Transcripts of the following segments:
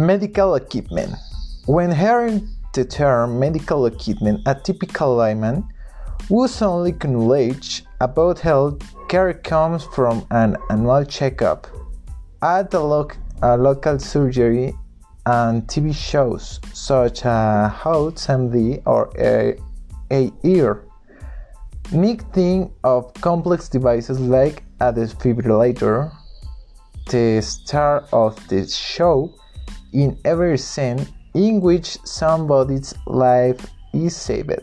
Medical equipment. When hearing the term medical equipment, a typical layman whose only knowledge about health care comes from an annual checkup at a, lo- a local surgery and TV shows such as House MD or A, a Ear think of complex devices like a defibrillator, the star of the show in every scene in which somebody's life is saved.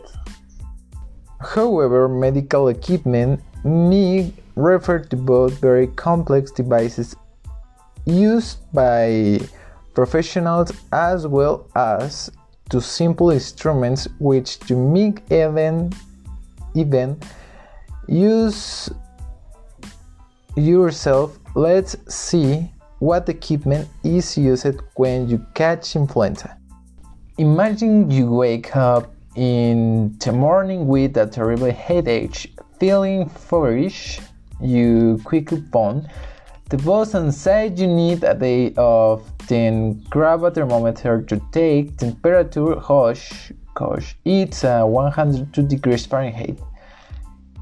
However, medical equipment may refer to both very complex devices used by professionals as well as to simple instruments which to make even even use yourself let's see what equipment is used when you catch influenza. Imagine you wake up in the morning with a terrible headache feeling feverish you quickly phone the boss and say you need a day off then grab a thermometer to take temperature gosh gosh it's uh, 102 degrees fahrenheit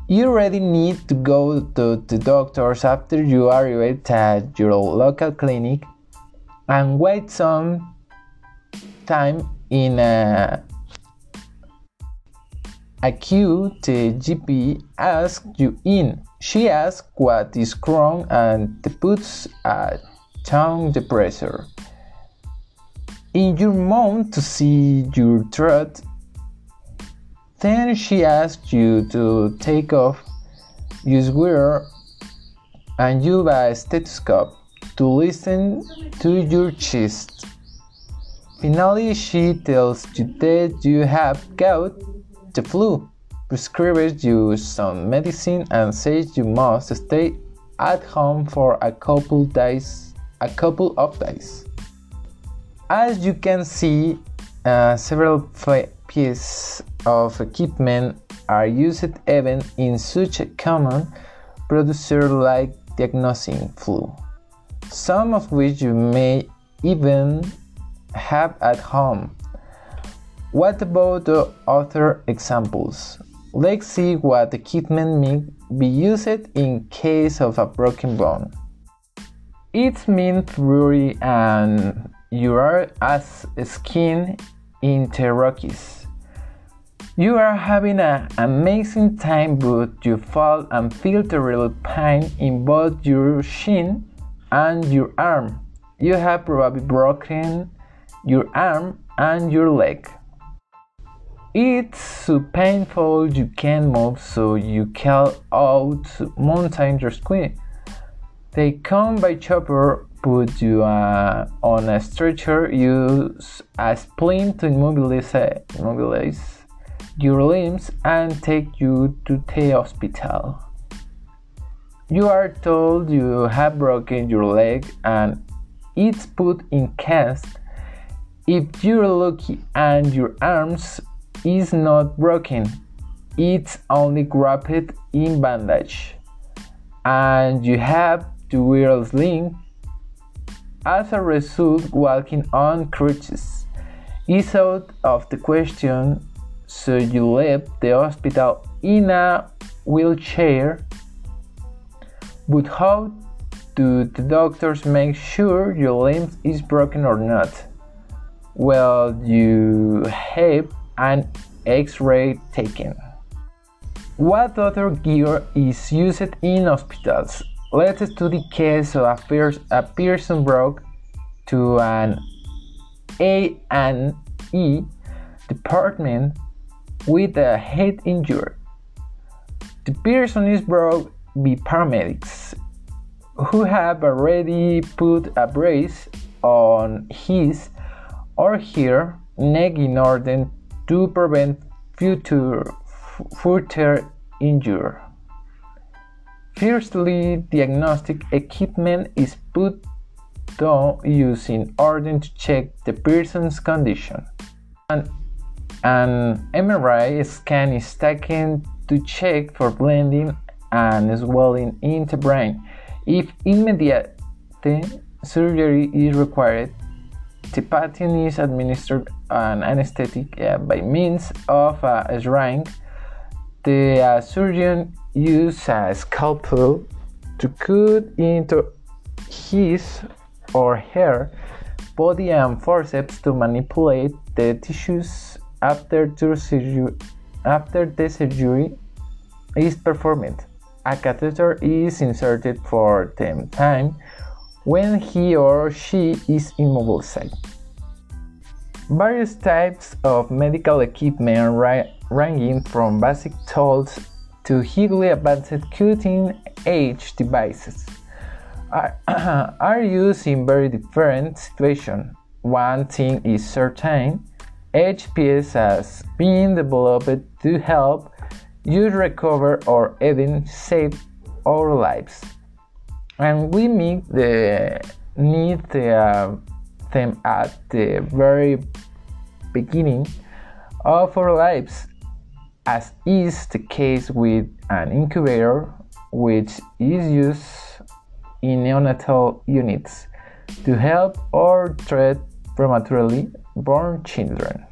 you already need to go to the doctors after you arrive at your local clinic and wait some time in a, a queue. The GP asks you in. She asks what is wrong and puts a tongue depressor in your mouth to see your throat then she asked you to take off your wear and use a stethoscope to listen to your chest. Finally, she tells you that you have got the flu, prescribes you some medicine, and says you must stay at home for a couple days. A couple of days. As you can see, uh, several pieces of equipment are used even in such a common procedure like diagnosing flu, some of which you may even have at home. What about the other examples? Let's see what equipment may be used in case of a broken bone. It's mean Fury and you are as skin in the Rockies. You are having an amazing time, but you fall and feel terrible pain in both your shin and your arm. You have probably broken your arm and your leg. It's so painful you can't move, so you call out mountain rescue. They come by chopper, put you uh, on a stretcher, use a splint to immobilize, immobilize your limbs and take you to the hospital. You are told you have broken your leg and it's put in cast. If you're lucky and your arms is not broken, it's only wrapped in bandage. And you have to wear a sling. As a result, walking on crutches is out of the question so you left the hospital in a wheelchair. But how do the doctors make sure your limb is broken or not? Well, you have an x-ray taken. What other gear is used in hospitals? Let's study case of a, a person broke to an A and E department with a head injury. The person is brought by paramedics who have already put a brace on his or her neck in order to prevent future further injury. Firstly, diagnostic equipment is put on use in order to check the person's condition. And an MRI scan is taken to check for bleeding and swelling in the brain. If immediate surgery is required, the patient is administered an anesthetic uh, by means of a syringe. The uh, surgeon uses a scalpel to cut into his or her body and forceps to manipulate the tissues after, surgery, after the surgery is performed. A catheter is inserted for the time when he or she is immobilized. Various types of medical equipment ranging from basic tools to highly advanced cutting edge devices are, are used in very different situations. One thing is certain HPS has been developed to help you recover or even save our lives. And we meet the need uh, them at the very beginning of our lives, as is the case with an incubator, which is used in neonatal units to help or treat prematurely born children.